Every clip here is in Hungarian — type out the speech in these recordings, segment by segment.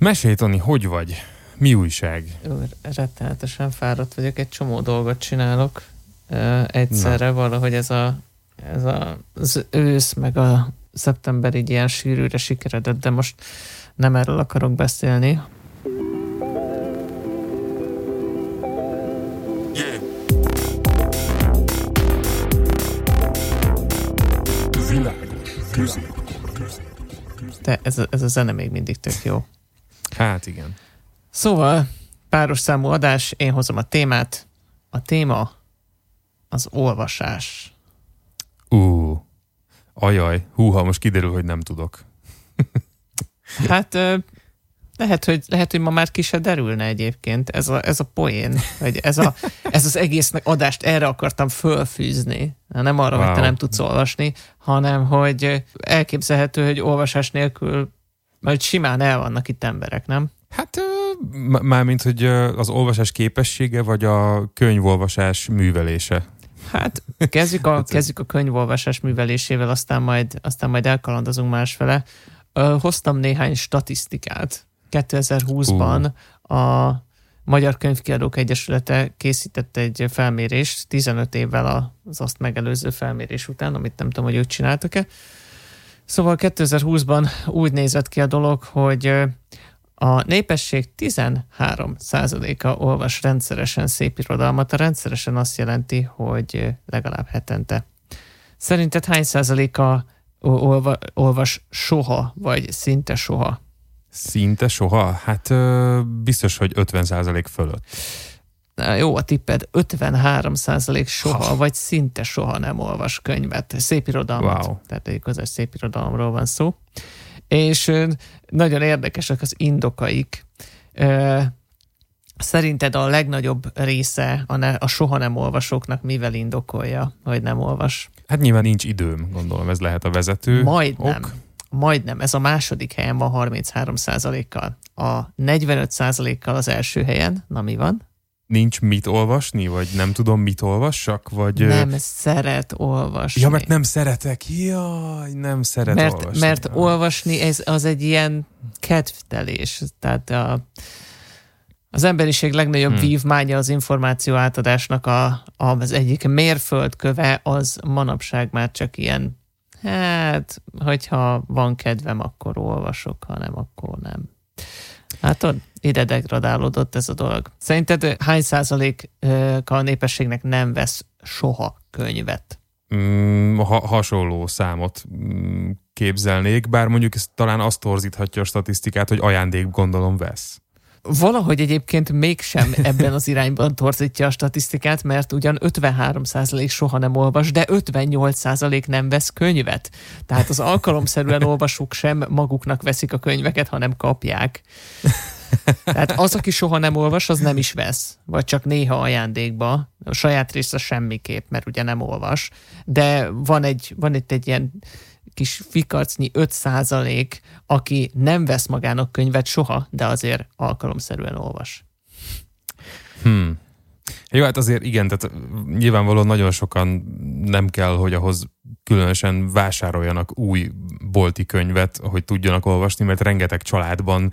Mesélj, Toni, hogy vagy? Mi újság? Úr, rettenetesen fáradt vagyok, egy csomó dolgot csinálok egyszerre, Na. valahogy ez a, ez a, az ősz, meg a szeptember így ilyen sűrűre sikeredett, de most nem erről akarok beszélni. De ez a, ez a zene még mindig tök jó. Hát igen. Szóval, páros számú adás, én hozom a témát. A téma az olvasás. Ú, uh, ajaj, húha, most kiderül, hogy nem tudok. hát lehet hogy, lehet, hogy ma már ki se derülne egyébként ez a, ez a poén, vagy ez, a, ez az egész adást erre akartam fölfűzni. Nem arra, wow. hogy te nem tudsz olvasni, hanem hogy elképzelhető, hogy olvasás nélkül majd simán el vannak itt emberek, nem? Hát mármint, hogy az olvasás képessége, vagy a könyvolvasás művelése? Hát kezdjük a, kezdjük a könyvolvasás művelésével, aztán majd, aztán majd elkalandozunk másfele. Hoztam néhány statisztikát. 2020-ban uh. a Magyar Könyvkiadók Egyesülete készített egy felmérést 15 évvel az azt megelőző felmérés után, amit nem tudom, hogy ők csináltak-e. Szóval 2020-ban úgy nézett ki a dolog, hogy a népesség 13%-a olvas rendszeresen szép irodalmat. A rendszeresen azt jelenti, hogy legalább hetente. Szerinted hány százaléka olva, olvas soha, vagy szinte soha? Szinte soha? Hát biztos, hogy 50% fölött. Jó a tipped, 53 százalék soha, ha. vagy szinte soha nem olvas könyvet, szép irodalmat. Wow. Tehát egy közös szép irodalomról van szó. És nagyon érdekesek az indokaik. Szerinted a legnagyobb része a, ne, a soha nem olvasóknak mivel indokolja, hogy nem olvas? Hát nyilván nincs időm, gondolom ez lehet a vezető Majdnem. Ok. Majdnem. Ez a második helyen van 33 kal A 45 kal az első helyen. Na mi van? Nincs mit olvasni, vagy nem tudom mit olvassak, vagy... Nem szeret olvasni. Ja, mert nem szeretek. Jaj, nem szeret mert, olvasni. Mert ja. olvasni ez, az egy ilyen kedvtelés. Tehát a, az emberiség legnagyobb hmm. vívmánya az információ átadásnak a, a, az egyik mérföldköve, az manapság már csak ilyen, hát, hogyha van kedvem, akkor olvasok, ha nem, akkor nem. Hát ide degradálódott ez a dolog. Szerinted hány százalék a népességnek nem vesz soha könyvet? Mm, ha, hasonló számot mm, képzelnék, bár mondjuk ez talán azt torzíthatja a statisztikát, hogy ajándék gondolom vesz. Valahogy egyébként mégsem ebben az irányban torzítja a statisztikát, mert ugyan 53% soha nem olvas, de 58% nem vesz könyvet. Tehát az alkalomszerűen olvasók sem maguknak veszik a könyveket, hanem kapják. Tehát az, aki soha nem olvas, az nem is vesz, vagy csak néha ajándékba. A saját része semmiképp, mert ugye nem olvas. De van egy, van itt egy ilyen kis fikarcnyi 5 százalék, aki nem vesz magának könyvet soha, de azért alkalomszerűen olvas. Hmm. Jó, hát azért igen, tehát nyilvánvalóan nagyon sokan nem kell, hogy ahhoz különösen vásároljanak új bolti könyvet, hogy tudjanak olvasni, mert rengeteg családban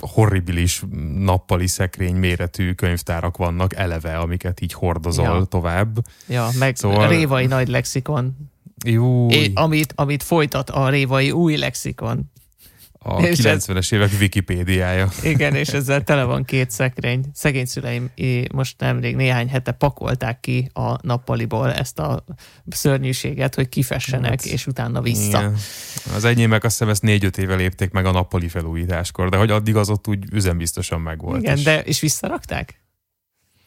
horribilis nappali szekrény méretű könyvtárak vannak eleve, amiket így hordozol ja. tovább. Ja, meg szóval... révai nagy lexikon. É, amit, amit folytat a révai új lexikon. A 90-es évek Wikipédiája. Igen, és ezzel tele van két szekrény. Szegény szüleim most nemrég néhány hete pakolták ki a nappaliból ezt a szörnyűséget, hogy kifessenek, hát, és utána vissza. Igen. Az enyémek azt hiszem ezt négy-öt éve lépték meg a nappali felújításkor, de hogy addig az ott úgy üzembiztosan megvolt. Igen, és... de és visszarakták?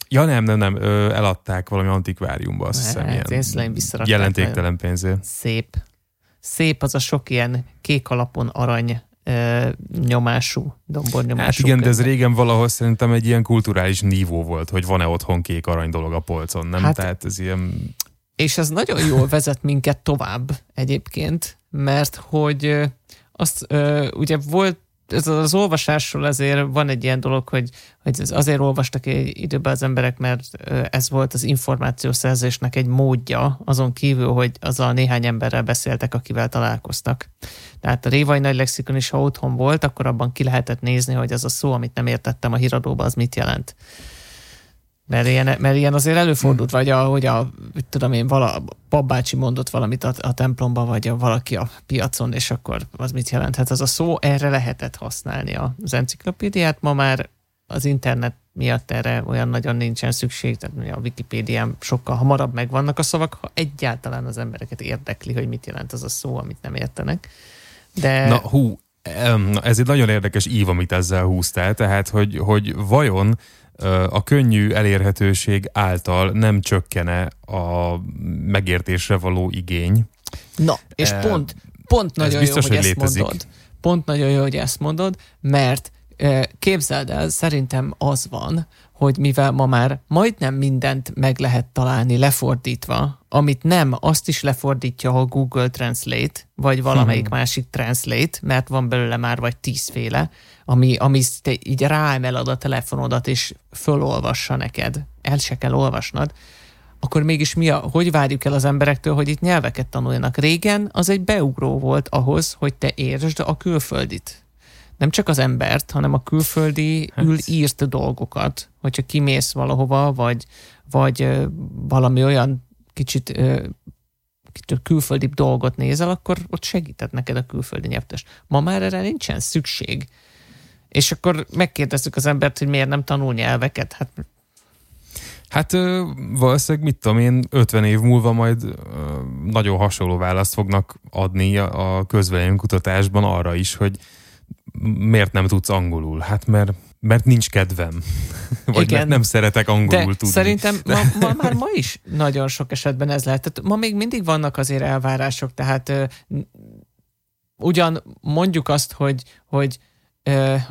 Ja nem, nem, nem, ö, eladták valami antikváriumba, azt hiszem, hát, ilyen jelentéktelen pénzért. Szép. Szép az a sok ilyen kék alapon arany nyomású, dombornyomású. Hát igen, de ez régen valahol szerintem egy ilyen kulturális nívó volt, hogy van-e otthon kék arany dolog a polcon, nem? Hát, Tehát ez ilyen... És ez nagyon jól vezet minket tovább egyébként, mert hogy azt ugye volt ez az olvasásról azért van egy ilyen dolog, hogy, hogy azért olvastak egy időben az emberek, mert ez volt az információszerzésnek egy módja, azon kívül, hogy azzal néhány emberrel beszéltek, akivel találkoztak. Tehát a Révai Nagy Lexikon is, ha otthon volt, akkor abban ki lehetett nézni, hogy az a szó, amit nem értettem a híradóban, az mit jelent. Mert ilyen, mert ilyen azért előfordult, vagy a, hogy a, tudom én, vala, papbácsi mondott valamit a, a templomba, vagy a, valaki a piacon, és akkor az mit jelenthet? Az a szó, erre lehetett használni az enciklopédiát, ma már az internet miatt erre olyan nagyon nincsen szükség, tehát a Wikipédián sokkal hamarabb megvannak a szavak, ha egyáltalán az embereket érdekli, hogy mit jelent az a szó, amit nem értenek. De... Na hú, ez egy nagyon érdekes ív, amit ezzel húztál, tehát hogy, hogy vajon a könnyű elérhetőség által nem csökkene a megértésre való igény. Na, és e, pont, pont nagyon biztos, jó, hogy, hogy ezt létezik. mondod. Pont nagyon jó, hogy ezt mondod, mert képzeld el, szerintem az van, hogy mivel ma már majdnem mindent meg lehet találni lefordítva, amit nem, azt is lefordítja a Google Translate, vagy valamelyik hmm. másik Translate, mert van belőle már vagy tízféle, ami, ami te így ráemeled a telefonodat, és fölolvassa neked, el se kell olvasnod, akkor mégis mi a, hogy várjuk el az emberektől, hogy itt nyelveket tanuljanak? Régen az egy beugró volt ahhoz, hogy te értsd a külföldit. Nem csak az embert, hanem a külföldi hát. ül írt dolgokat. Hogyha kimész valahova, vagy, vagy valami olyan kicsit külföldi dolgot nézel, akkor ott segített neked a külföldi nyelvtes. Ma már erre nincsen szükség. És akkor megkérdeztük az embert, hogy miért nem tanul nyelveket. Hát Hát valószínűleg, mit tudom én, 50 év múlva majd nagyon hasonló választ fognak adni a kutatásban arra is, hogy miért nem tudsz angolul? Hát mert mert nincs kedvem. Vagy Igen. mert nem szeretek angolul De tudni. szerintem ma, ma, már ma is nagyon sok esetben ez lehet. Tehát ma még mindig vannak azért elvárások, tehát ugyan mondjuk azt, hogy, hogy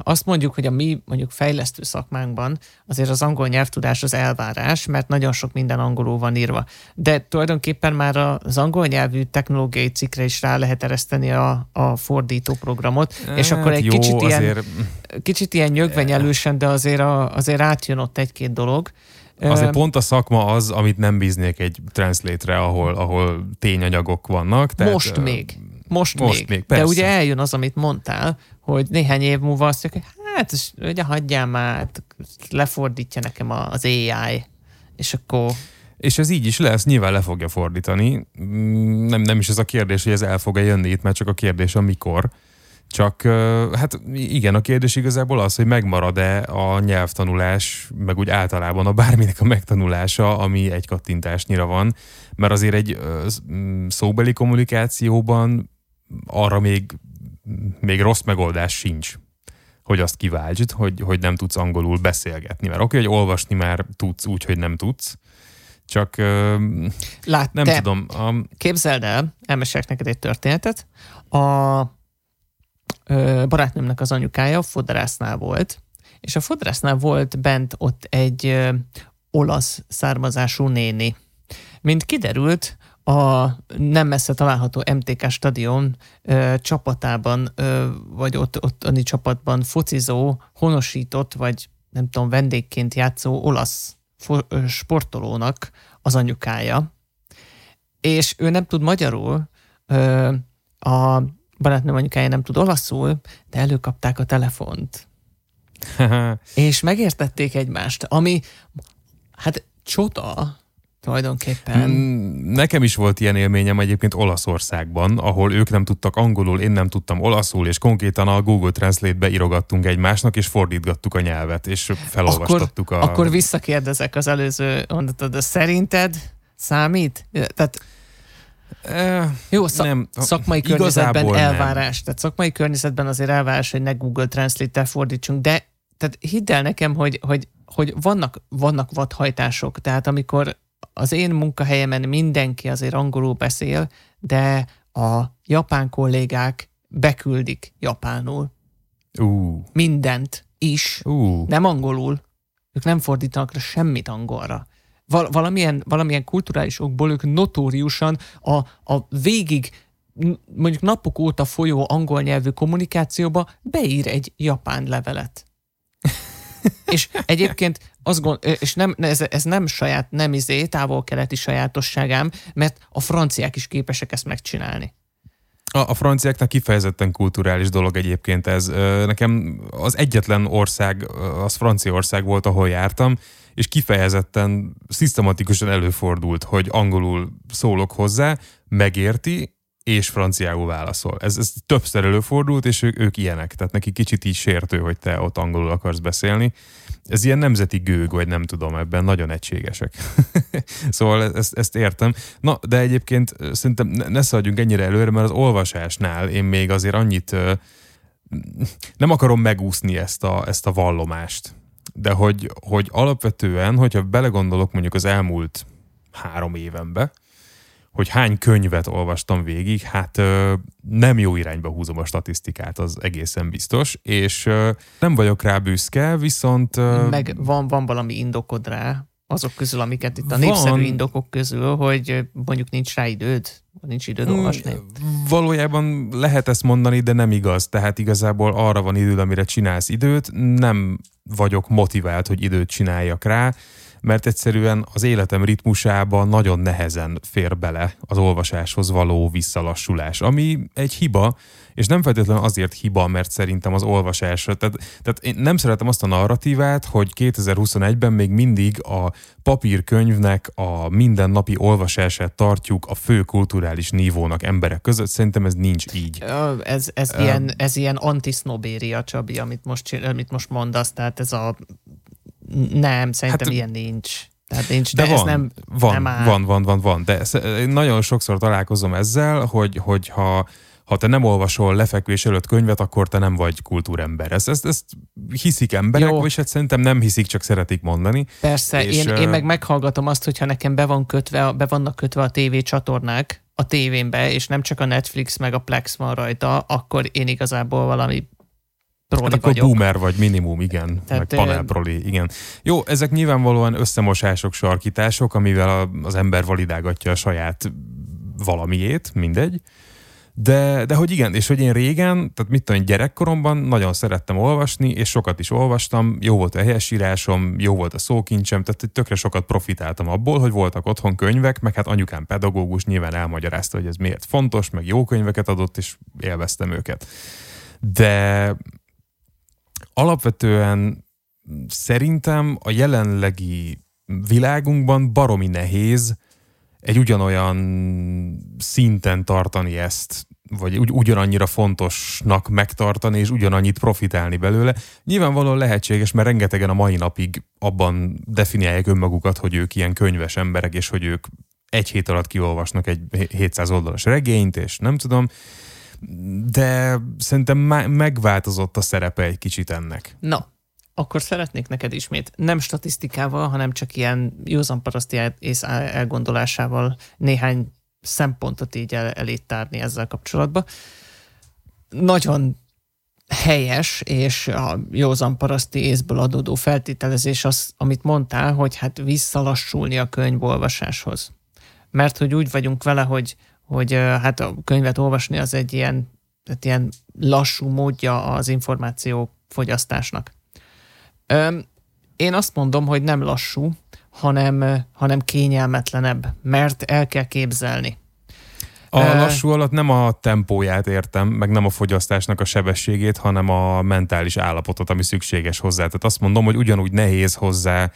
azt mondjuk, hogy a mi mondjuk fejlesztő szakmánkban azért az angol nyelvtudás az elvárás, mert nagyon sok minden angolul van írva. De tulajdonképpen már az angol nyelvű technológiai cikkre is rá lehet ereszteni a, a fordító programot, hát és akkor egy jó, kicsit, azért... ilyen, kicsit ilyen nyögvenyelősen, de azért, a, azért átjön ott egy-két dolog. Azért pont a szakma az, amit nem bíznék egy translate-re, ahol, ahol tényanyagok vannak. Tehát, most még. Most, most még. még De ugye eljön az, amit mondtál, hogy néhány év múlva azt mondjuk, hogy hát, ugye hagyjál már, hát lefordítja nekem az AI, és akkor... És ez így is lesz, nyilván le fogja fordítani. Mm, nem, nem is ez a kérdés, hogy ez el fog-e jönni itt, mert csak a kérdés a mikor. Csak hát igen, a kérdés igazából az, hogy megmarad-e a nyelvtanulás, meg úgy általában a bárminek a megtanulása, ami egy kattintásnyira van, mert azért egy mm, szóbeli kommunikációban arra még még rossz megoldás sincs, hogy azt kiváltsd, hogy, hogy nem tudsz angolul beszélgetni. Mert oké, okay, hogy olvasni már tudsz úgy, hogy nem tudsz, csak Lát, nem tudom. A... Képzeld el, elmesek neked egy történetet. A ö, barátnőmnek az anyukája fodrásznál volt, és a fodrásznál volt bent ott egy ö, olasz származású néni. Mint kiderült, a nem messze található MTK stadion ö, csapatában, ö, vagy ott, ott annyi csapatban focizó, honosított, vagy nem tudom, vendégként játszó olasz fo- ö, sportolónak az anyukája, és ő nem tud magyarul, ö, a barátnőm anyukája nem tud olaszul, de előkapták a telefont. és megértették egymást, ami hát csoda, Tulajdonképpen. Nekem is volt ilyen élményem egyébként Olaszországban, ahol ők nem tudtak angolul, én nem tudtam olaszul, és konkrétan a Google Translate-be írogattunk egymásnak, és fordítgattuk a nyelvet, és felolvastattuk akkor, a... Akkor visszakérdezek az előző mondatod, szerinted számít? Tehát Uh, Jó, szak, nem, szakmai környezetben elvárás. Nem. Tehát szakmai környezetben azért elvárás, hogy ne Google Translate-tel fordítsunk, de tehát hidd el nekem, hogy, hogy, hogy vannak, vannak vadhajtások. Tehát amikor az én munkahelyemen mindenki azért angolul beszél, de a japán kollégák beküldik japánul. Uh. Mindent is. Uh. Nem angolul. Ők nem fordítanak semmit angolra. Val- valamilyen, valamilyen kulturális okból ők notóriusan a, a végig mondjuk napok óta folyó angol nyelvű kommunikációba beír egy japán levelet. és egyébként azt gond, és nem, ez, ez nem saját, nem izé, távol-keleti sajátosságám, mert a franciák is képesek ezt megcsinálni. A, a franciáknak kifejezetten kulturális dolog egyébként ez. Nekem az egyetlen ország, az Franciaország volt, ahol jártam, és kifejezetten, szisztematikusan előfordult, hogy angolul szólok hozzá, megérti, és franciául válaszol. Ez, ez többször előfordult, és ők, ők ilyenek. Tehát neki kicsit így sértő, hogy te ott angolul akarsz beszélni. Ez ilyen nemzeti gőg, vagy nem tudom, ebben nagyon egységesek. szóval ezt, ezt értem. Na, de egyébként szerintem ne, ne szaladjunk ennyire előre, mert az olvasásnál én még azért annyit nem akarom megúszni ezt a, ezt a vallomást. De hogy, hogy alapvetően, hogyha belegondolok mondjuk az elmúlt három évenbe, hogy hány könyvet olvastam végig, hát ö, nem jó irányba húzom a statisztikát, az egészen biztos, és ö, nem vagyok rá büszke, viszont... Ö, Meg van, van valami indokod rá, azok közül, amiket itt a van, népszerű indokok közül, hogy mondjuk nincs rá időd, nincs időd mm, olvasni. Valójában lehet ezt mondani, de nem igaz. Tehát igazából arra van időd, amire csinálsz időt. Nem vagyok motivált, hogy időt csináljak rá mert egyszerűen az életem ritmusába nagyon nehezen fér bele az olvasáshoz való visszalassulás, ami egy hiba, és nem feltétlenül azért hiba, mert szerintem az olvasás, tehát, tehát én nem szeretem azt a narratívát, hogy 2021-ben még mindig a papírkönyvnek a mindennapi olvasását tartjuk a fő kulturális nívónak emberek között. Szerintem ez nincs így. Ez, ez, um, ilyen, ez ilyen antisznobéria, Csabi, amit most, amit most mondasz, tehát ez a nem, szerintem hát, ilyen nincs. Tehát nincs, de, de van, ez nem, van, nem áll. van, van, van, van, de nagyon sokszor találkozom ezzel, hogy, hogy ha, ha te nem olvasol lefekvés előtt könyvet, akkor te nem vagy kultúrember. Ezt, ezt, ezt hiszik emberek, Jó. és hát szerintem nem hiszik, csak szeretik mondani. Persze, és, én, én meg meghallgatom azt, hogyha nekem be, van kötve, be vannak kötve a tévé csatornák a tévénbe, és nem csak a Netflix meg a Plex van rajta, akkor én igazából valami proli hát akkor vagyok. boomer vagy minimum, igen. Tehát, meg panel proli, igen. Jó, ezek nyilvánvalóan összemosások, sarkítások, amivel a, az ember validálgatja a saját valamiét, mindegy. De, de hogy igen, és hogy én régen, tehát mit tudom, gyerekkoromban nagyon szerettem olvasni, és sokat is olvastam, jó volt a helyesírásom, jó volt a szókincsem, tehát tökre sokat profitáltam abból, hogy voltak otthon könyvek, meg hát anyukám pedagógus nyilván elmagyarázta, hogy ez miért fontos, meg jó könyveket adott, és élveztem őket. De alapvetően szerintem a jelenlegi világunkban baromi nehéz egy ugyanolyan szinten tartani ezt, vagy ugy, ugyanannyira fontosnak megtartani, és ugyanannyit profitálni belőle. Nyilvánvalóan lehetséges, mert rengetegen a mai napig abban definiálják önmagukat, hogy ők ilyen könyves emberek, és hogy ők egy hét alatt kiolvasnak egy 700 oldalas regényt, és nem tudom de szerintem megváltozott a szerepe egy kicsit ennek. Na, akkor szeretnék neked ismét nem statisztikával, hanem csak ilyen józan paraszti ész elgondolásával néhány szempontot így el, tárni ezzel kapcsolatban. Nagyon helyes és a józan paraszti észből adódó feltételezés az, amit mondtál, hogy hát visszalassulni a könyvolvasáshoz. Mert hogy úgy vagyunk vele, hogy hogy hát a könyvet olvasni az egy ilyen, tehát ilyen lassú módja az információ fogyasztásnak. Én azt mondom, hogy nem lassú, hanem, hanem kényelmetlenebb, mert el kell képzelni. A lassú alatt nem a tempóját értem, meg nem a fogyasztásnak a sebességét, hanem a mentális állapotot, ami szükséges hozzá. Tehát azt mondom, hogy ugyanúgy nehéz hozzá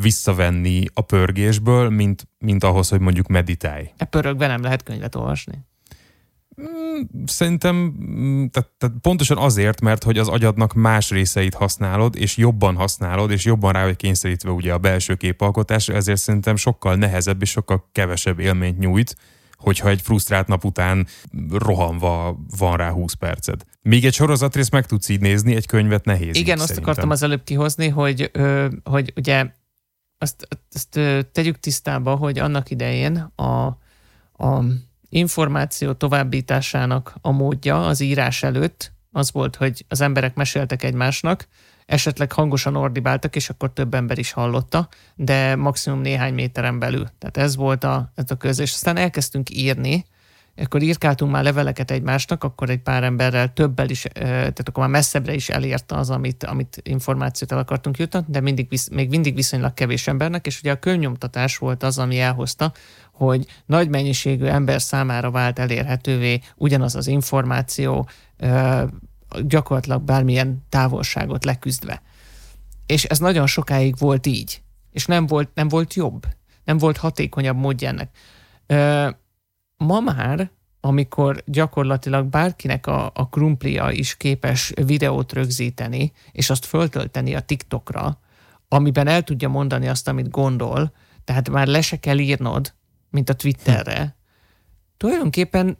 visszavenni a pörgésből, mint, mint ahhoz, hogy mondjuk meditálj. E pörögve nem lehet könyvet olvasni? Mm, szerintem mm, tehát, tehát pontosan azért, mert hogy az agyadnak más részeit használod, és jobban használod, és jobban rá vagy kényszerítve ugye a belső képalkotásra, ezért szerintem sokkal nehezebb és sokkal kevesebb élményt nyújt, hogyha egy frusztrált nap után rohanva van rá 20 perced. Még egy sorozatrészt meg tudsz így nézni, egy könyvet nehéz. Igen, azt szerintem. akartam az előbb kihozni, hogy, hogy ugye azt, azt tegyük tisztába, hogy annak idején a, a információ továbbításának a módja az írás előtt az volt, hogy az emberek meséltek egymásnak, esetleg hangosan ordibáltak, és akkor több ember is hallotta, de maximum néhány méteren belül. Tehát ez volt a, ez a köz. És aztán elkezdtünk írni, akkor írkáltunk már leveleket egymásnak, akkor egy pár emberrel többel is, tehát akkor már messzebbre is elérte az, amit, amit információt el akartunk jutni, de mindig, még mindig viszonylag kevés embernek, és ugye a könyvnyomtatás volt az, ami elhozta, hogy nagy mennyiségű ember számára vált elérhetővé ugyanaz az információ, gyakorlatilag bármilyen távolságot leküzdve. És ez nagyon sokáig volt így. És nem volt, nem volt jobb. Nem volt hatékonyabb módja ennek. Ma már, amikor gyakorlatilag bárkinek a, a krumplia is képes videót rögzíteni, és azt föltölteni a TikTokra, amiben el tudja mondani azt, amit gondol, tehát már le se kell írnod, mint a Twitterre, hm. tulajdonképpen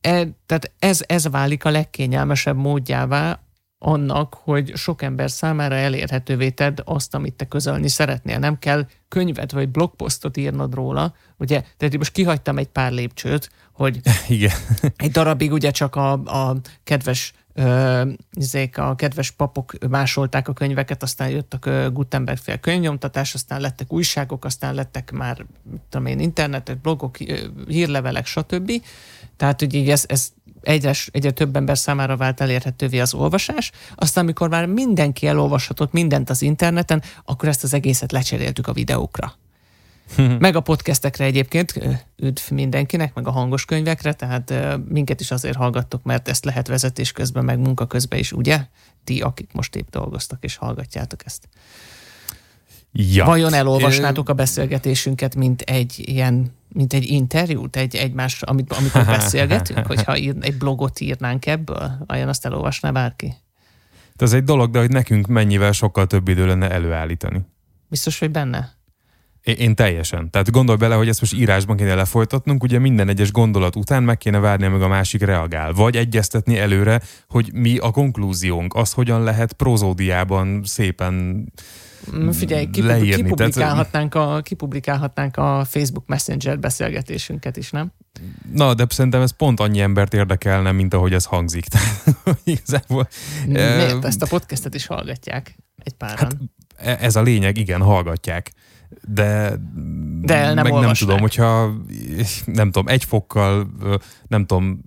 e, tehát ez, ez válik a legkényelmesebb módjává annak, hogy sok ember számára elérhetővé tedd azt, amit te közölni szeretnél. Nem kell könyvet vagy blogposztot írnod róla, ugye, tehát most kihagytam egy pár lépcsőt, hogy Igen. egy darabig ugye csak a, a kedves ezek a kedves papok másolták a könyveket, aztán jöttek a Gutenberg fél könyvnyomtatás, aztán lettek újságok, aztán lettek már, tudom én, internetek, blogok, hírlevelek, stb. Tehát ugye ez, ez egyre, egyre több ember számára vált elérhetővé az olvasás, aztán amikor már mindenki elolvashatott mindent az interneten, akkor ezt az egészet lecseréltük a videókra. meg a podcastekre egyébként, üdv mindenkinek, meg a hangos könyvekre, tehát minket is azért hallgattok, mert ezt lehet vezetés közben, meg munka közben is, ugye? Ti, akik most épp dolgoztak és hallgatjátok ezt. Ja. Vajon elolvasnátok a beszélgetésünket, mint egy ilyen, mint egy interjút, egy egymás, amit, amikor beszélgetünk, hogyha ír, egy blogot írnánk ebből, vajon azt elolvasná bárki? Ez egy dolog, de hogy nekünk mennyivel sokkal több idő lenne előállítani. Biztos, hogy benne? Én, teljesen. Tehát gondolj bele, hogy ezt most írásban kéne lefolytatnunk, ugye minden egyes gondolat után meg kéne várni, amíg a másik reagál. Vagy egyeztetni előre, hogy mi a konklúziónk, az hogyan lehet prozódiában szépen figyelj, kipublikálhatnánk, kipublikálhatnánk, a, kipublikálhatnánk a Facebook Messenger beszélgetésünket is, nem? Na, de szerintem ez pont annyi embert érdekelne, mint ahogy ez hangzik. igazából, Miért? Ezt a podcastet is hallgatják egy páran. Hát, e- ez a lényeg, igen, hallgatják. De, de nem meg nem tudom, hogyha nem tudom, egy fokkal, nem tudom,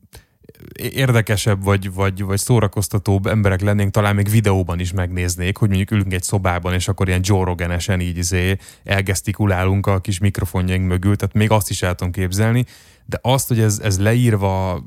érdekesebb vagy, vagy, vagy szórakoztatóbb emberek lennénk, talán még videóban is megnéznék, hogy mondjuk ülünk egy szobában, és akkor ilyen Joe Rogan-esen így izé elgesztikulálunk a kis mikrofonjaink mögül, tehát még azt is el tudom képzelni, de azt, hogy ez, ez leírva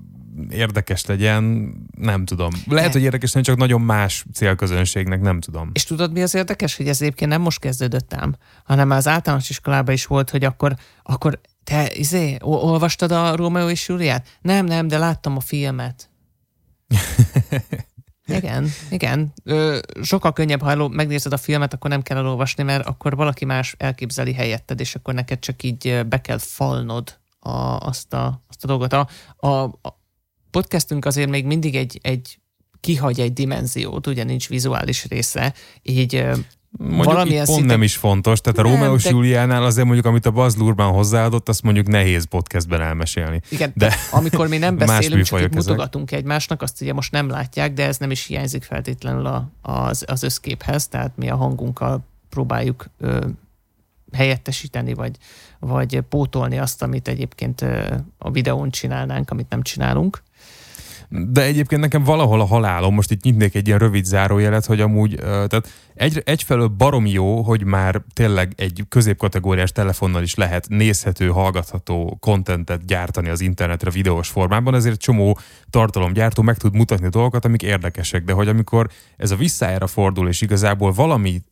érdekes legyen, nem tudom. Lehet, hogy érdekes legyen, csak nagyon más célközönségnek, nem tudom. És tudod, mi az érdekes, hogy ez egyébként nem most kezdődött ám, hanem az általános iskolában is volt, hogy akkor, akkor te, izé, olvastad a Rómeó és Júliát? Nem, nem, de láttam a filmet. igen, igen. Ö, sokkal könnyebb, ha megnézed a filmet, akkor nem kell elolvasni, mert akkor valaki más elképzeli helyetted, és akkor neked csak így be kell falnod a, azt, a, azt a dolgot. A, a, a podcastünk azért még mindig egy, egy kihagy egy dimenziót, ugye nincs vizuális része, így Mondjuk Valamilyen itt pont szinte... nem is fontos, tehát a Rómeó de... Júliánál azért mondjuk, amit a Baz Lurban hozzáadott, azt mondjuk nehéz podcastben elmesélni. Igen, de amikor mi nem beszélünk, csak itt mutogatunk egymásnak, azt ugye most nem látják, de ez nem is hiányzik feltétlenül a, az, az összképhez, tehát mi a hangunkkal próbáljuk ö, helyettesíteni, vagy, vagy pótolni azt, amit egyébként ö, a videón csinálnánk, amit nem csinálunk. De egyébként nekem valahol a halálom, most itt nyitnék egy ilyen rövid zárójelet, hogy amúgy, tehát egy, egyfelől barom jó, hogy már tényleg egy középkategóriás telefonnal is lehet nézhető, hallgatható kontentet gyártani az internetre videós formában, ezért csomó tartalomgyártó meg tud mutatni dolgokat, amik érdekesek, de hogy amikor ez a visszájára fordul, és igazából valami,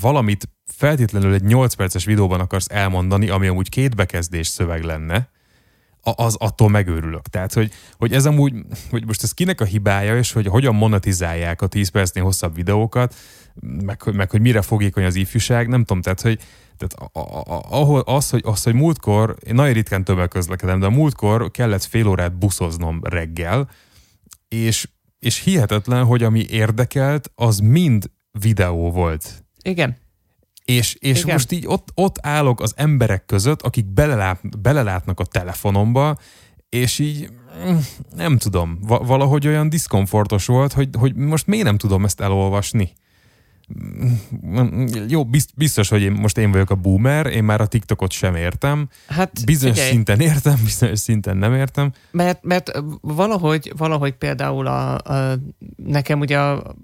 valamit feltétlenül egy 8 perces videóban akarsz elmondani, ami amúgy két bekezdés szöveg lenne, az attól megőrülök. Tehát, hogy, hogy ez amúgy, hogy most ez kinek a hibája, és hogy hogyan monetizálják a 10 percnél hosszabb videókat, meg, meg hogy mire fogékony az ifjúság, nem tudom, tehát, hogy tehát ahol az, hogy, az, hogy múltkor, én nagyon ritkán tömegközlekedem, de a múltkor kellett fél órát buszoznom reggel, és, és hihetetlen, hogy ami érdekelt, az mind videó volt. Igen. És, és Igen. most így ott, ott állok az emberek között, akik belelát, belelátnak a telefonomba, és így mm, nem tudom, valahogy olyan diszkomfortos volt, hogy, hogy most miért nem tudom ezt elolvasni. jó, biztos, hogy én, most én vagyok a boomer, én már a TikTokot sem értem. Hát, bizonyos figyelj. szinten értem, bizonyos szinten nem értem. Mert, mert valahogy, valahogy például a, a, nekem ugye a,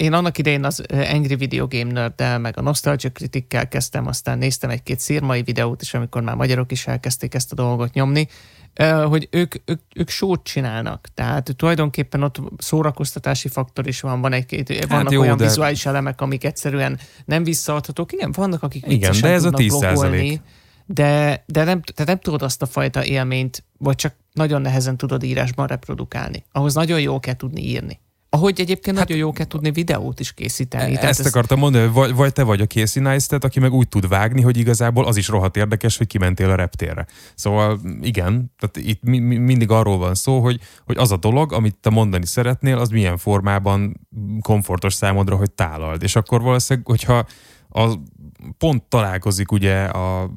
én annak idején az Angry Video Game nerd meg a Nostalgia Critic-kel kezdtem, aztán néztem egy-két szírmai videót is, amikor már magyarok is elkezdték ezt a dolgot nyomni, hogy ők, ők, ők sót csinálnak. Tehát tulajdonképpen ott szórakoztatási faktor is van, van egy-két, hát vannak jó, olyan de... vizuális elemek, amik egyszerűen nem visszaadhatók. Igen, vannak, akik Igen, de ez a 10 blogolni, de, de nem, te nem tudod azt a fajta élményt, vagy csak nagyon nehezen tudod írásban reprodukálni. Ahhoz nagyon jó kell tudni írni. Ahogy egyébként hát, nagyon jó kell tudni videót is készíteni. Ezt ez... akartam mondani, hogy vagy, vagy te vagy a Casey Neistat, aki meg úgy tud vágni, hogy igazából az is rohadt érdekes, hogy kimentél a reptérre. Szóval igen, tehát itt mi, mi, mindig arról van szó, hogy, hogy az a dolog, amit te mondani szeretnél, az milyen formában komfortos számodra, hogy tálald. És akkor valószínűleg, hogyha a, pont találkozik ugye a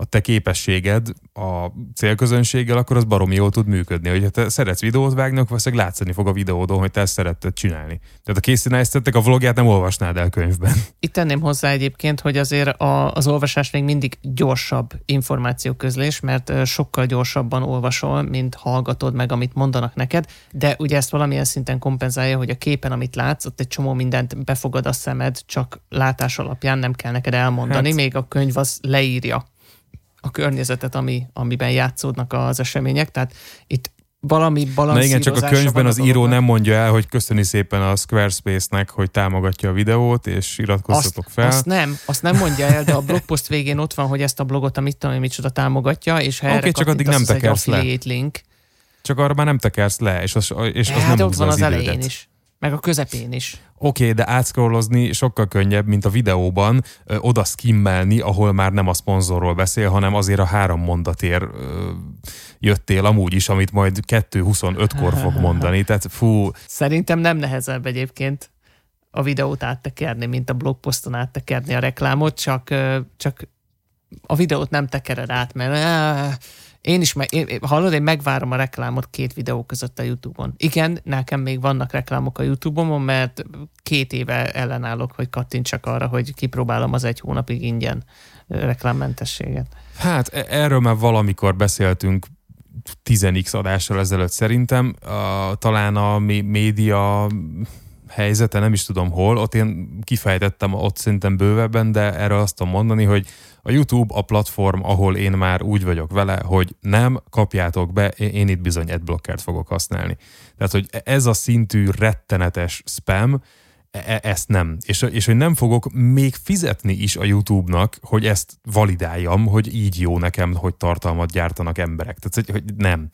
a te képességed a célközönséggel, akkor az baromi jól tud működni. Hogyha te szeretsz videót vágni, akkor valószínűleg látszani fog a videódon, hogy te ezt szeretted csinálni. Tehát a készítenek a vlogját nem olvasnád el könyvben. Itt tenném hozzá egyébként, hogy azért a, az olvasás még mindig gyorsabb információközlés, mert sokkal gyorsabban olvasol, mint hallgatod meg, amit mondanak neked, de ugye ezt valamilyen szinten kompenzálja, hogy a képen, amit látsz, ott egy csomó mindent befogad a szemed, csak látás alapján nem kell neked elmondani, hát, még a könyv az leírja a környezetet, ami, amiben játszódnak az események. Tehát itt valami Na igen, csak a könyvben az író nem mondja el, hogy köszöni szépen a Squarespace-nek, hogy támogatja a videót, és iratkozzatok azt, fel. Azt nem, azt nem mondja el, de a blogpost végén ott van, hogy ezt a blogot, amit tudom, micsoda támogatja, és ha okay, erre csak addig nem tekersz le. link. Csak arra már nem tekersz le, és az, és az hát nem ott van az, az elején is. Meg a közepén is. Oké, okay, de átszkrollozni sokkal könnyebb, mint a videóban ö, oda skimmelni, ahol már nem a szponzorról beszél, hanem azért a három mondatér ö, jöttél amúgy is, amit majd 2.25-kor fog mondani. Tehát fú. Szerintem nem nehezebb egyébként a videót áttekerni, mint a blogposzton áttekerni a reklámot, csak, csak a videót nem tekered át, mert én is, meg, én, hallod, én megvárom a reklámot két videó között a YouTube-on. Igen, nekem még vannak reklámok a YouTube-on, mert két éve ellenállok, hogy kattintsak arra, hogy kipróbálom az egy hónapig ingyen reklámmentességet. Hát e- erről már valamikor beszéltünk 10x adással ezelőtt szerintem. Talán a média helyzete, nem is tudom hol, ott én kifejtettem ott szerintem bővebben, de erről azt tudom mondani, hogy a YouTube a platform, ahol én már úgy vagyok vele, hogy nem, kapjátok be, én itt bizony adblockert fogok használni. Tehát, hogy ez a szintű rettenetes spam, e, e ezt nem. És, és hogy nem fogok még fizetni is a YouTube-nak, hogy ezt validáljam, hogy így jó nekem, hogy tartalmat gyártanak emberek. Tehát, hogy nem.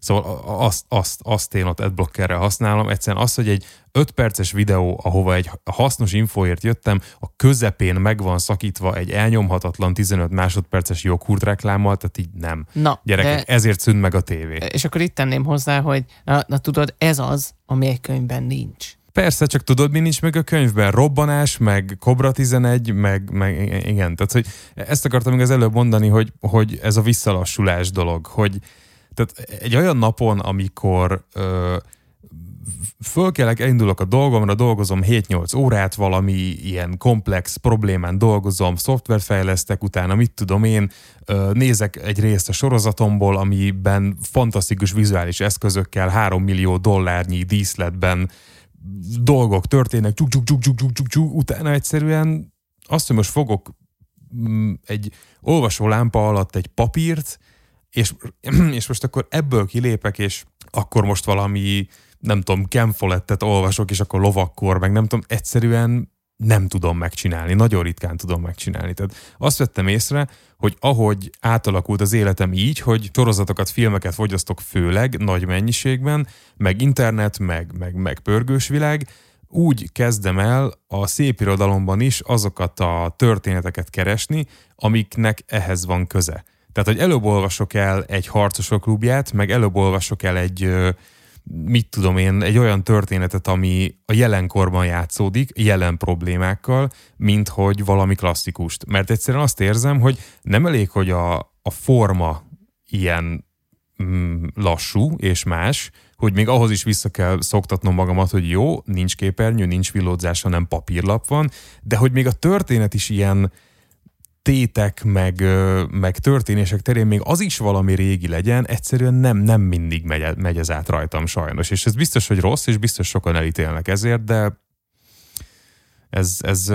Szóval azt, azt, azt én ott adblockerre használom. Egyszerűen az, hogy egy 5 perces videó, ahova egy hasznos infóért jöttem, a közepén meg van szakítva egy elnyomhatatlan 15 másodperces joghurt reklámmal, tehát így nem. Na, Gyerekek, de... ezért szűnt meg a tévé. És akkor itt tenném hozzá, hogy na, na tudod, ez az, ami egy könyvben nincs. Persze, csak tudod, mi nincs meg a könyvben? Robbanás, meg Cobra 11, meg, meg igen. Tehát, hogy ezt akartam még az előbb mondani, hogy, hogy ez a visszalassulás dolog, hogy, tehát egy olyan napon, amikor ö, fölkelek, elindulok a dolgomra, dolgozom 7-8 órát, valami ilyen komplex problémán dolgozom, szoftverfejlesztek, utána mit tudom én, nézek egy részt a sorozatomból, amiben fantasztikus vizuális eszközökkel, 3 millió dollárnyi díszletben dolgok történnek, csuk, csuk, csuk, csuk, csuk, csuk, csuk, utána egyszerűen azt, hogy most fogok mm, egy olvasó lámpa alatt egy papírt, és, és most akkor ebből kilépek, és akkor most valami, nem tudom, kemfolettet olvasok, és akkor lovakkor, meg nem tudom, egyszerűen nem tudom megcsinálni, nagyon ritkán tudom megcsinálni. Tehát azt vettem észre, hogy ahogy átalakult az életem így, hogy sorozatokat, filmeket fogyasztok főleg nagy mennyiségben, meg internet, meg, meg, meg pörgős világ, úgy kezdem el a szép irodalomban is azokat a történeteket keresni, amiknek ehhez van köze. Tehát, hogy előbb olvasok el egy harcosok klubját, meg előbb olvasok el egy, mit tudom én, egy olyan történetet, ami a jelenkorban játszódik, jelen problémákkal, mint hogy valami klasszikust. Mert egyszerűen azt érzem, hogy nem elég, hogy a, a forma ilyen mm, lassú és más, hogy még ahhoz is vissza kell szoktatnom magamat, hogy jó, nincs képernyő, nincs villódzás, hanem papírlap van, de hogy még a történet is ilyen tétek, meg, meg történések terén még az is valami régi legyen, egyszerűen nem, nem mindig megy, megy ez át rajtam sajnos. És ez biztos, hogy rossz, és biztos sokan elítélnek ezért, de ez, ez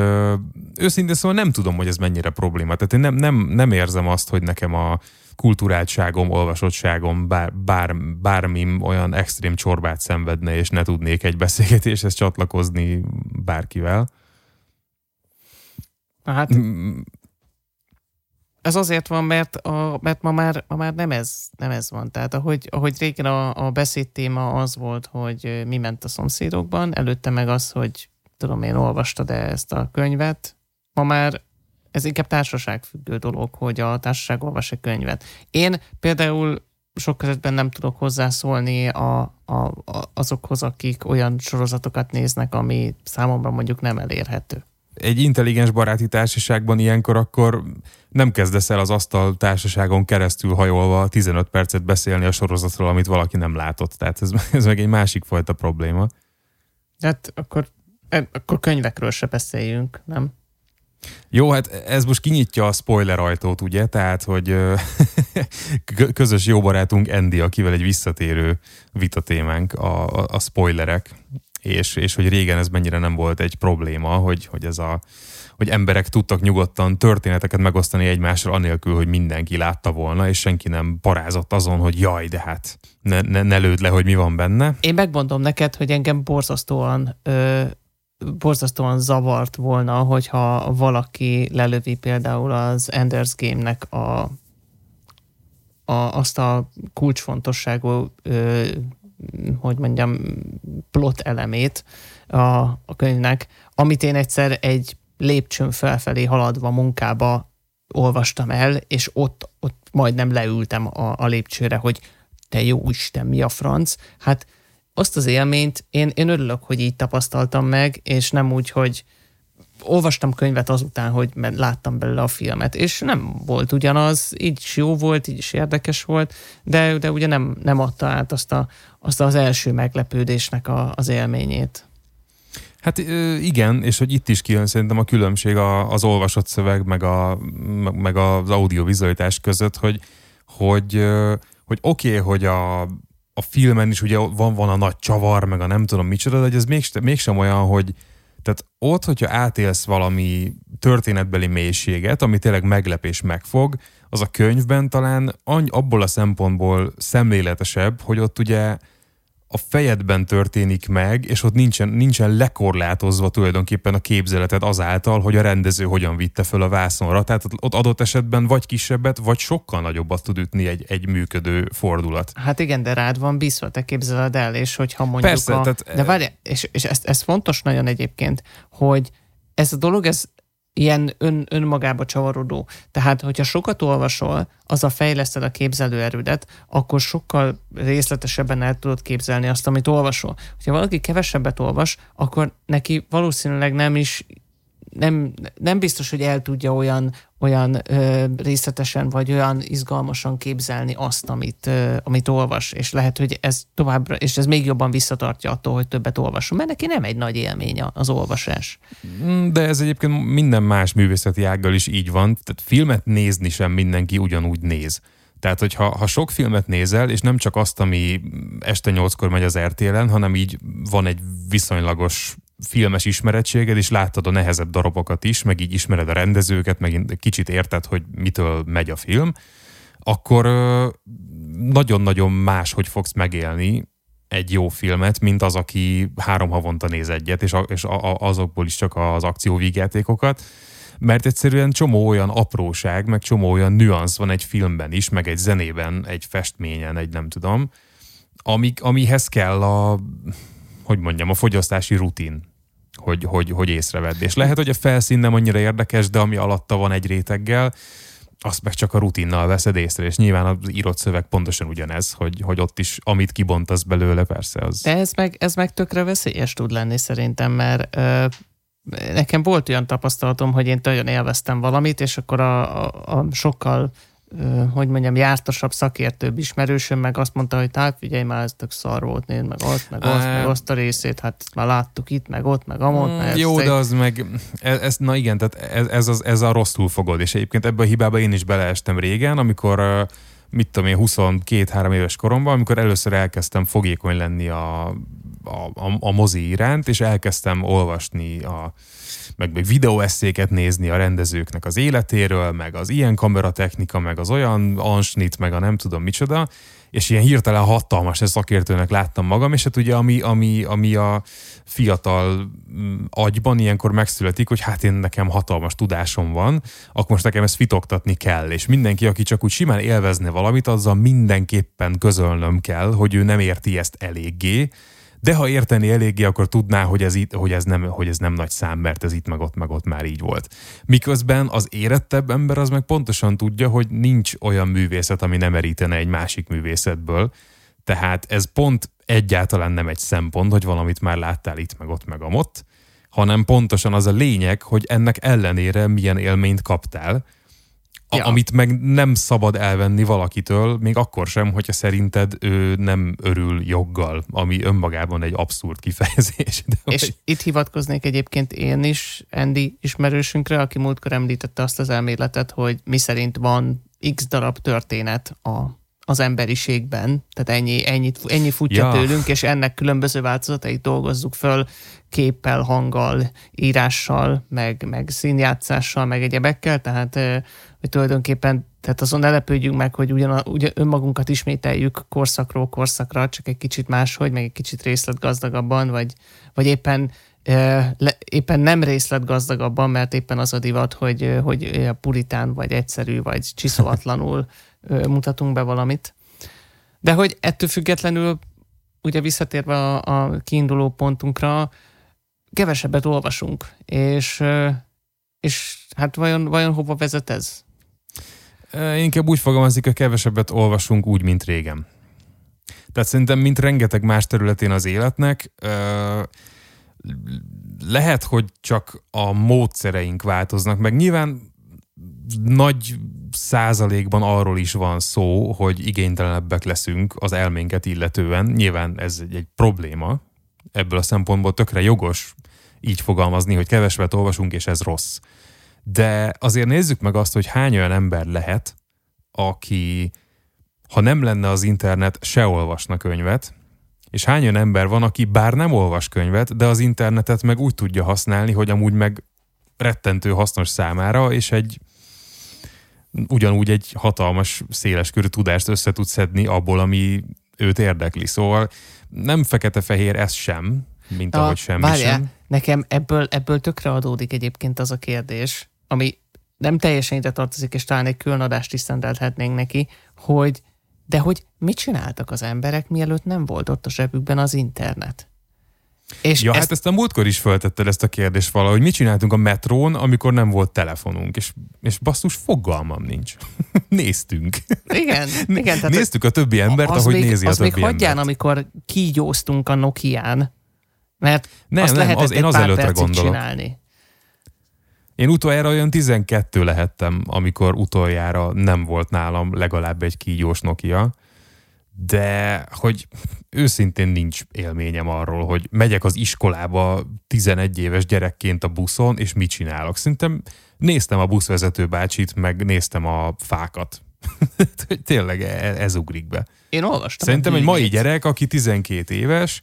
őszintén szóval nem tudom, hogy ez mennyire probléma. Tehát én nem, nem, nem érzem azt, hogy nekem a kulturáltságom, olvasottságom, bár, bár, bármim olyan extrém csorbát szenvedne, és ne tudnék egy beszélgetéshez csatlakozni bárkivel. Hát ez azért van, mert, a, mert ma, már, ma már nem ez, nem ez van. Tehát ahogy, ahogy régen a, a beszéd téma az volt, hogy mi ment a szomszédokban, előtte meg az, hogy tudom én, olvastad -e ezt a könyvet, ma már ez inkább társaságfüggő dolog, hogy a társaság olvas-e könyvet. Én például sok esetben nem tudok hozzászólni a, a, a, azokhoz, akik olyan sorozatokat néznek, ami számomra mondjuk nem elérhető. Egy intelligens baráti társaságban ilyenkor akkor nem kezdesz el az asztal társaságon keresztül hajolva 15 percet beszélni a sorozatról, amit valaki nem látott. Tehát ez, ez meg egy másik fajta probléma. Hát akkor E, akkor könyvekről se beszéljünk, nem? Jó, hát ez most kinyitja a spoiler ajtót, ugye? Tehát, hogy közös jó barátunk Andy, akivel egy visszatérő vitatémánk a, a, a spoilerek, és, és hogy régen ez mennyire nem volt egy probléma, hogy, hogy ez a hogy emberek tudtak nyugodtan történeteket megosztani egymásról, anélkül, hogy mindenki látta volna, és senki nem parázott azon, hogy jaj, de hát ne, ne, ne lőd le, hogy mi van benne. Én megmondom neked, hogy engem borzasztóan ö, borzasztóan zavart volna, hogyha valaki lelövi például az Enders Game-nek a, a, azt a kulcsfontosságú, ö, hogy mondjam, plot elemét a, a könyvnek, amit én egyszer egy lépcsőn felfelé haladva munkába olvastam el, és ott, ott majdnem leültem a, a lépcsőre, hogy te jó Isten, mi a franc? Hát azt az élményt én, én örülök, hogy így tapasztaltam meg, és nem úgy, hogy olvastam könyvet azután, hogy láttam belőle a filmet, és nem volt ugyanaz, így is jó volt, így is érdekes volt, de, de ugye nem, nem adta át azt, a, azt az első meglepődésnek a, az élményét. Hát igen, és hogy itt is kijön szerintem a különbség az olvasott szöveg, meg, a, meg az audiovizualitás között, hogy, hogy, hogy oké, okay, hogy a a filmen is ugye van, van a nagy csavar, meg a nem tudom micsoda, de ez mégsem, mégsem olyan, hogy tehát ott, hogyha átélsz valami történetbeli mélységet, ami tényleg meglep és megfog, az a könyvben talán abból a szempontból szemléletesebb, hogy ott ugye a fejedben történik meg, és ott nincsen, nincsen lekorlátozva tulajdonképpen a képzeleted azáltal, hogy a rendező hogyan vitte föl a vászonra. Tehát ott adott esetben vagy kisebbet, vagy sokkal nagyobbat tud ütni egy, egy működő fordulat. Hát igen, de rád van bízva, te képzeled el, és hogyha mondjuk Persze, a... tehát... De várj, és, és ez, ez fontos nagyon egyébként, hogy ez a dolog, ez ilyen ön, önmagába csavarodó. Tehát, hogyha sokat olvasol, az a fejleszted a képzelőerődet, akkor sokkal részletesebben el tudod képzelni azt, amit olvasol. Ha valaki kevesebbet olvas, akkor neki valószínűleg nem is nem, nem biztos, hogy el tudja olyan, olyan ö, részletesen vagy olyan izgalmasan képzelni azt, amit, ö, amit olvas, és lehet, hogy ez továbbra, és ez még jobban visszatartja attól, hogy többet olvasom, mert neki nem egy nagy élmény az olvasás. Mm, de ez egyébként minden más művészeti ággal is így van, tehát filmet nézni sem mindenki ugyanúgy néz. Tehát, hogyha ha sok filmet nézel, és nem csak azt, ami este nyolckor megy az RTL-en, hanem így van egy viszonylagos filmes ismerettséged, és láttad a nehezebb darabokat is, meg így ismered a rendezőket, meg kicsit érted, hogy mitől megy a film, akkor nagyon-nagyon más, hogy fogsz megélni egy jó filmet, mint az, aki három havonta néz egyet, és, a, és a, azokból is csak az akcióvígjátékokat, mert egyszerűen csomó olyan apróság, meg csomó olyan nüansz van egy filmben is, meg egy zenében, egy festményen, egy nem tudom, amik, amihez kell a hogy mondjam, a fogyasztási rutin, hogy, hogy, hogy észrevedd. És lehet, hogy a felszín nem annyira érdekes, de ami alatta van egy réteggel, azt meg csak a rutinnal veszed észre, és nyilván az írott szöveg pontosan ugyanez, hogy, hogy ott is, amit kibontasz belőle, persze az... De ez meg, ez meg tökre veszélyes tud lenni szerintem, mert ö, nekem volt olyan tapasztalatom, hogy én nagyon élveztem valamit, és akkor a, a, a sokkal hogy mondjam, jártasabb, szakértőbb ismerősöm, meg azt mondta, hogy hát figyelj már, ez tök szar volt, nézd meg azt, meg azt, meg azt a részét, hát már láttuk itt, meg ott, meg amott. Mm, meg jó, de az meg, ez, ez, na igen, tehát ez, ez, az, ez a rosszul fogod, és egyébként ebbe a hibába én is beleestem régen, amikor mit tudom én, 22-3 éves koromban, amikor először elkezdtem fogékony lenni a, a, a, a mozi iránt, és elkezdtem olvasni a, meg, meg videóeszéket nézni a rendezőknek az életéről, meg az ilyen kameratechnika, meg az olyan ansnit, meg a nem tudom micsoda, és ilyen hirtelen hatalmas szakértőnek láttam magam, és hát ugye ami, ami, ami a fiatal mm, agyban ilyenkor megszületik, hogy hát én nekem hatalmas tudásom van, akkor most nekem ezt fitoktatni kell, és mindenki, aki csak úgy simán élvezne valamit, azzal mindenképpen közölnöm kell, hogy ő nem érti ezt eléggé, de ha érteni eléggé, akkor tudná, hogy ez, itt, hogy, ez nem, hogy ez nem nagy szám, mert ez itt meg ott, meg ott már így volt. Miközben az érettebb ember az meg pontosan tudja, hogy nincs olyan művészet, ami nem merítene egy másik művészetből. Tehát ez pont egyáltalán nem egy szempont, hogy valamit már láttál itt, meg ott, meg amott, hanem pontosan az a lényeg, hogy ennek ellenére milyen élményt kaptál, a, ja. amit meg nem szabad elvenni valakitől, még akkor sem, hogyha szerinted ő nem örül joggal, ami önmagában egy abszurd kifejezés. De És hogy... itt hivatkoznék egyébként én is Andy ismerősünkre, aki múltkor említette azt az elméletet, hogy mi szerint van x darab történet a az emberiségben, tehát ennyi, ennyi, ennyi futja ja. tőlünk, és ennek különböző változatait dolgozzuk föl képpel, hanggal, írással, meg, meg színjátszással, meg egyebekkel, tehát hogy tulajdonképpen tehát azon ne lepődjünk meg, hogy ugyan, ugyan önmagunkat ismételjük korszakról korszakra, csak egy kicsit máshogy, meg egy kicsit részletgazdagabban, vagy, vagy éppen le, éppen nem részletgazdagabban, mert éppen az a divat, hogy, hogy puritán, vagy egyszerű, vagy csiszolatlanul mutatunk be valamit. De hogy ettől függetlenül, ugye visszatérve a, a kiinduló pontunkra, kevesebbet olvasunk, és, és hát vajon, vajon hova vezet ez? Inkább úgy fogalmazik, hogy kevesebbet olvasunk úgy, mint régen. Tehát szerintem, mint rengeteg más területén az életnek, lehet, hogy csak a módszereink változnak, meg nyilván nagy százalékban arról is van szó, hogy igénytelenebbek leszünk az elménket illetően. Nyilván ez egy, egy probléma, ebből a szempontból tökre jogos így fogalmazni, hogy kevesebbet olvasunk, és ez rossz. De azért nézzük meg azt, hogy hány olyan ember lehet, aki, ha nem lenne az internet, se olvasna könyvet, és hány olyan ember van, aki bár nem olvas könyvet, de az internetet meg úgy tudja használni, hogy amúgy meg rettentő hasznos számára, és egy ugyanúgy egy hatalmas, széleskörű tudást össze tud szedni abból, ami őt érdekli. Szóval nem fekete-fehér ez sem, mint a, ahogy semmi várjál, sem. Nekem ebből, ebből tökre adódik egyébként az a kérdés, ami nem teljesen ide tartozik, és talán egy külön adást is szentelhetnénk neki, hogy de hogy mit csináltak az emberek, mielőtt nem volt ott a zsebükben az internet? És ja, ezt... hát ezt a múltkor is föltetted ezt a kérdést valahogy. Mit csináltunk a metrón, amikor nem volt telefonunk? És, és basszus, fogalmam nincs. Néztünk. Igen, igen. Tehát Néztük a többi embert, ahogy még, nézi a az többi még hagyján, embert. amikor kígyóztunk a Nokián, mert nem, azt nem, az, én az előttre gondolok. csinálni. Én utoljára olyan 12 lehettem, amikor utoljára nem volt nálam legalább egy kígyós Nokia, de hogy őszintén nincs élményem arról, hogy megyek az iskolába 11 éves gyerekként a buszon, és mit csinálok. Szerintem néztem a buszvezető bácsit, meg néztem a fákat. Tényleg e- ez ugrik be. Én olvastam. Szerintem egy mai gyerek, aki 12 éves,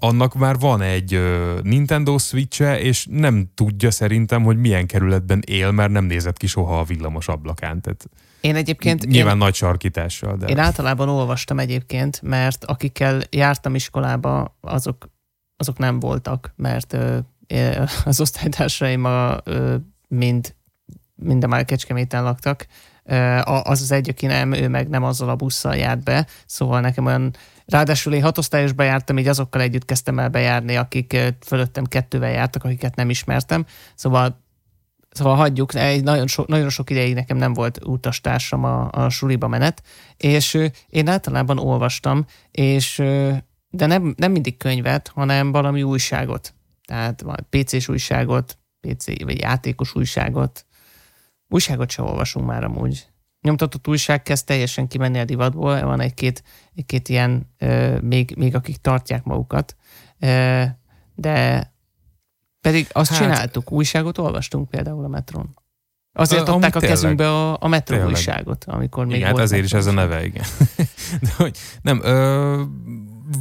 annak már van egy Nintendo Switch-e, és nem tudja szerintem, hogy milyen kerületben él, mert nem nézett ki soha a villamos ablakán. Tehát én egyébként... Nyilván én, nagy sarkítással, de... Én általában olvastam egyébként, mert akikkel jártam iskolába, azok, azok nem voltak, mert ö, az osztálytársaim a, ö, mind, mind a már Kecskeméten laktak. Az az egy, aki nem, ő meg nem azzal a busszal járt be, szóval nekem olyan Ráadásul én hatosztályosba jártam, így azokkal együtt kezdtem el bejárni, akik fölöttem kettővel jártak, akiket nem ismertem. Szóval Szóval hagyjuk, egy nagyon, so, nagyon sok ideig nekem nem volt utastársam a, a suliba menet, és én általában olvastam, és de nem, nem mindig könyvet, hanem valami újságot. Tehát PC-s újságot, PC vagy játékos újságot. Újságot se olvasunk már amúgy. nyomtatott újság kezd teljesen kimenni a divatból, van egy-két, egy-két ilyen, még, még akik tartják magukat, de pedig azt hát, csináltuk, újságot olvastunk például a metron. Azért a, adták a tényleg, kezünkbe a, a metro tényleg. újságot, amikor még igen, hát ezért is ez a neve, igen. De hogy nem, ö,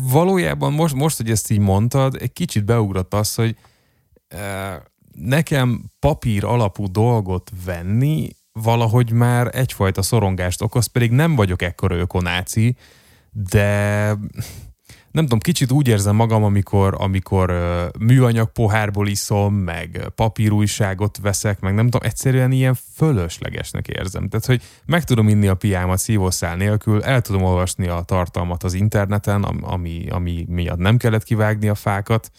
valójában most, most, hogy ezt így mondtad, egy kicsit beugrott az, hogy ö, nekem papír alapú dolgot venni valahogy már egyfajta szorongást okoz, pedig nem vagyok ekkora ökonáci, de nem tudom, kicsit úgy érzem magam, amikor, amikor műanyag pohárból iszom, meg papírújságot veszek, meg nem tudom, egyszerűen ilyen fölöslegesnek érzem. Tehát, hogy meg tudom inni a piámat szívószál nélkül, el tudom olvasni a tartalmat az interneten, ami, ami miatt nem kellett kivágni a fákat.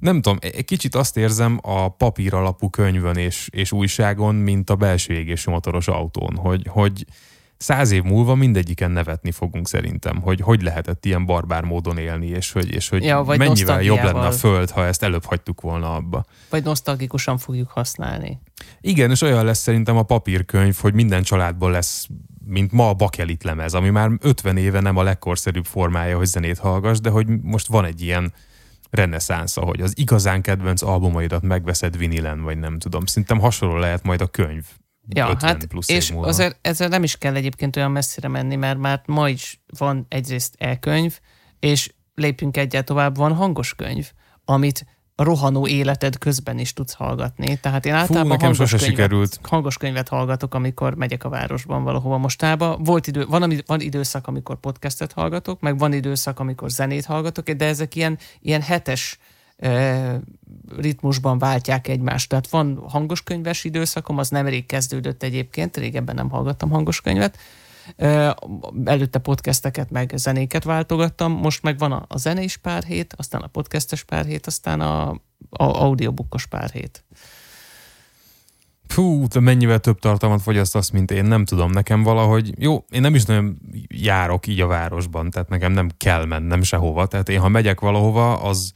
Nem tudom, egy kicsit azt érzem a papír alapú könyvön és, és újságon, mint a belső égésű motoros autón, hogy, hogy száz év múlva mindegyiken nevetni fogunk szerintem, hogy hogy lehetett ilyen barbár módon élni, és hogy, és hogy ja, mennyivel jobb lenne a föld, ha ezt előbb hagytuk volna abba. Vagy nosztalgikusan fogjuk használni. Igen, és olyan lesz szerintem a papírkönyv, hogy minden családból lesz mint ma a bakelit lemez, ami már 50 éve nem a legkorszerűbb formája, hogy zenét hallgass, de hogy most van egy ilyen reneszánsza, hogy az igazán kedvenc albumaidat megveszed vinilen, vagy nem tudom. Szerintem hasonló lehet majd a könyv Ja, hát plusz és azért ezzel nem is kell egyébként olyan messzire menni, mert már ma is van egyrészt e-könyv, és lépjünk egyet tovább, van hangos könyv, amit rohanó életed közben is tudsz hallgatni. Tehát én általában Fú, nekem hangos, könyvet, sikerült. hangos könyvet hallgatok, amikor megyek a városban valahova mostába. Volt idő, van, van időszak, amikor podcastet hallgatok, meg van időszak, amikor zenét hallgatok, de ezek ilyen, ilyen hetes ritmusban váltják egymást. Tehát van hangos könyves időszakom, az nemrég kezdődött egyébként, régebben nem hallgattam hangos könyvet, előtte podcasteket meg zenéket váltogattam, most meg van a, zenés pár hét, aztán a podcastes pár hét, aztán a, a audiobookos pár hét. Fú, te mennyivel több tartalmat fogyasztasz, mint én, nem tudom. Nekem valahogy, jó, én nem is nagyon járok így a városban, tehát nekem nem kell mennem sehova. Tehát én, ha megyek valahova, az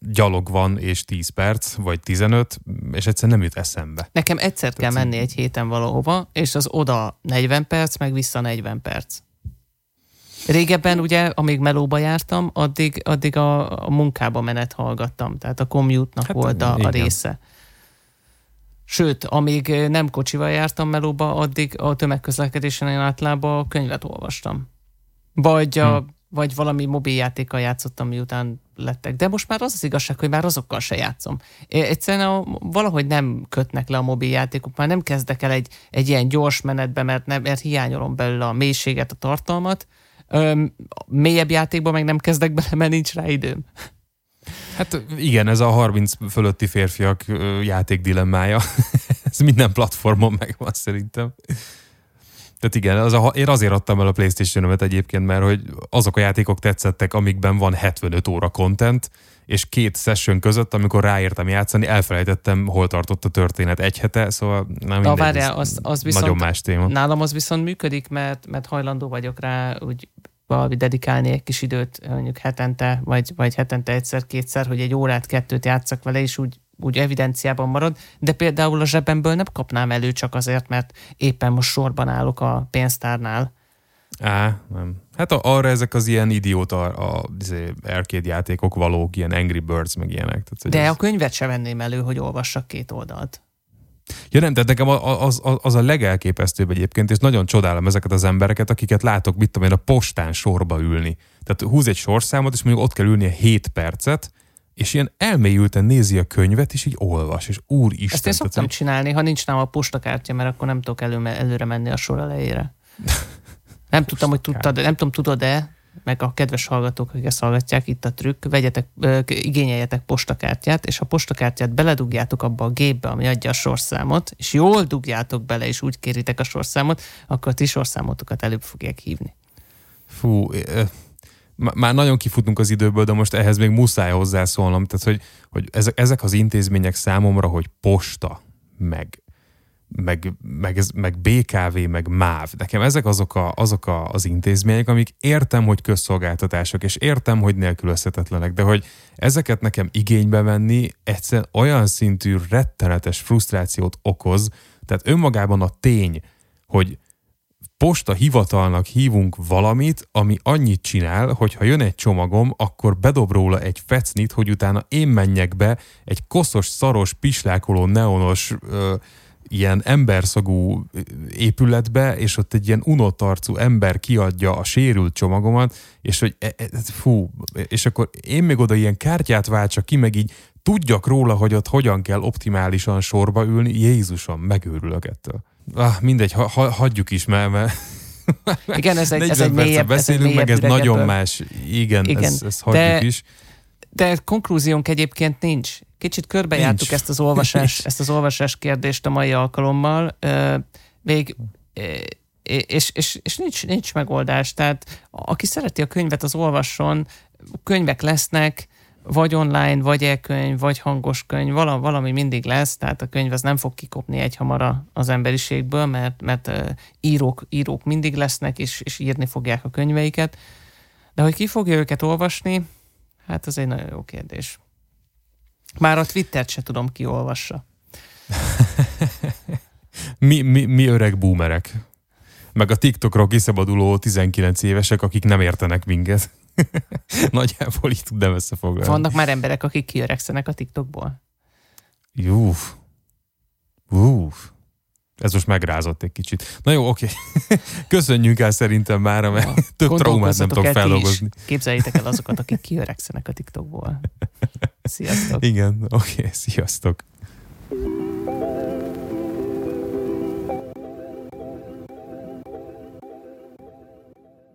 gyalog van és 10 perc, vagy 15, és egyszer nem jut eszembe. Nekem egyszer Tehát kell menni egy héten valahova, és az oda 40 perc, meg vissza 40 perc. Régebben ugye, amíg melóba jártam, addig, addig a, a munkába menet hallgattam, tehát a commute-nak hát, volt a, a része. Sőt, amíg nem kocsival jártam melóba, addig a tömegközlekedésen én általában könyvet olvastam. Vagy a hm vagy valami mobiljátékkal játszottam, miután lettek. De most már az az igazság, hogy már azokkal se játszom. Egyszerűen a, valahogy nem kötnek le a mobiljátékok, már nem kezdek el egy, egy ilyen gyors menetbe, mert, nem, mert hiányolom belőle a mélységet, a tartalmat. Öm, mélyebb játékban meg nem kezdek bele, mert nincs rá időm. Hát igen, ez a 30 fölötti férfiak játék dilemmája. ez minden platformon megvan szerintem. Tehát igen, az a, én azért adtam el a playstation egyébként, mert hogy azok a játékok tetszettek, amikben van 75 óra content, és két session között, amikor ráértem játszani, elfelejtettem, hol tartott a történet egy hete, szóval nem mindegy, várjál, az, az viszont, nagyon más téma. Nálam az viszont működik, mert, mert hajlandó vagyok rá úgy valami dedikálni egy kis időt, mondjuk hetente, vagy, vagy hetente egyszer-kétszer, hogy egy órát, kettőt játszak vele, és úgy úgy evidenciában marad, de például a zsebemből nem kapnám elő csak azért, mert éppen most sorban állok a pénztárnál. Á, nem. Hát arra ezek az ilyen idióta a, a, izé, arcade játékok valók, ilyen Angry Birds, meg ilyenek. Tehát, de ez... a könyvet se venném elő, hogy olvassak két oldalt. Ja nem, tehát nekem az, az, az a legelképesztőbb egyébként, és nagyon csodálom ezeket az embereket, akiket látok, mit tudom én, a postán sorba ülni. Tehát húz egy sorszámot, és mondjuk ott kell ülnie 7 percet, és ilyen elmélyülten nézi a könyvet, és így olvas, és úristen. Ezt én szoktam tehát, csinálni, ha nincs nálam a postakártya, mert akkor nem tudok elő, előre menni a sor elejére. Nem tudtam, hogy tudtad, nem tudom, tudod-e, meg a kedves hallgatók, akik ezt hallgatják, itt a trükk, vegyetek, igényeljetek postakártyát, és a postakártyát beledugjátok abba a gépbe, ami adja a sorszámot, és jól dugjátok bele, és úgy kéritek a sorszámot, akkor a ti sorszámotokat előbb fogják hívni. Fú, már nagyon kifutunk az időből, de most ehhez még muszáj hozzászólnom, tehát hogy, hogy ezek, ezek az intézmények számomra, hogy posta, meg, meg, meg, ez, meg BKV, meg MÁV. Nekem ezek azok, a, azok a, az intézmények, amik értem, hogy közszolgáltatások, és értem, hogy nélkülözhetetlenek, de hogy ezeket nekem igénybe venni egyszerűen olyan szintű rettenetes frusztrációt okoz, tehát önmagában a tény, hogy posta hivatalnak hívunk valamit, ami annyit csinál, hogy ha jön egy csomagom, akkor bedob róla egy fecnit, hogy utána én menjek be egy koszos, szaros, pislákoló, neonos ö, ilyen emberszagú épületbe, és ott egy ilyen unott arcú ember kiadja a sérült csomagomat, és hogy e, e, fú, és akkor én még oda ilyen kártyát váltsak ki, meg így tudjak róla, hogy ott hogyan kell optimálisan sorba ülni, Jézusom, megőrülök ettől. Ah, mindegy, ha, ha, hagyjuk is, mert, mert igen, ez egy, ez egy mélyebb, beszélünk, ez egy meg ez nagyon más. Igen, Igen ezt, ezt hagyjuk de, is. De konklúziónk egyébként nincs. Kicsit körbejártuk ezt az, olvasás, ezt az olvasás kérdést a mai alkalommal. Még és, és, és nincs, nincs megoldás. Tehát aki szereti a könyvet, az olvasson, könyvek lesznek, vagy online, vagy e-könyv, vagy hangos könyv, valami, valami mindig lesz, tehát a könyv az nem fog kikopni egy hamara az emberiségből, mert, mert írók, írók mindig lesznek, és, és írni fogják a könyveiket. De hogy ki fogja őket olvasni, hát az egy nagyon jó kérdés. Már a Twittert se tudom, ki olvassa. mi, mi, mi öreg boomerek. Meg a TikTokról kiszabaduló 19 évesek, akik nem értenek minket. Nagyjából így tudnám összefoglalni. Vannak már emberek, akik kiöregszenek a TikTokból? Júf. Uf. Ez most megrázott egy kicsit. Na jó, oké. Köszönjük el szerintem már, mert ja. több traumát nem tudok feldolgozni. Képzeljétek el azokat, akik kiöregszenek a TikTokból. Sziasztok. Igen, oké, sziasztok.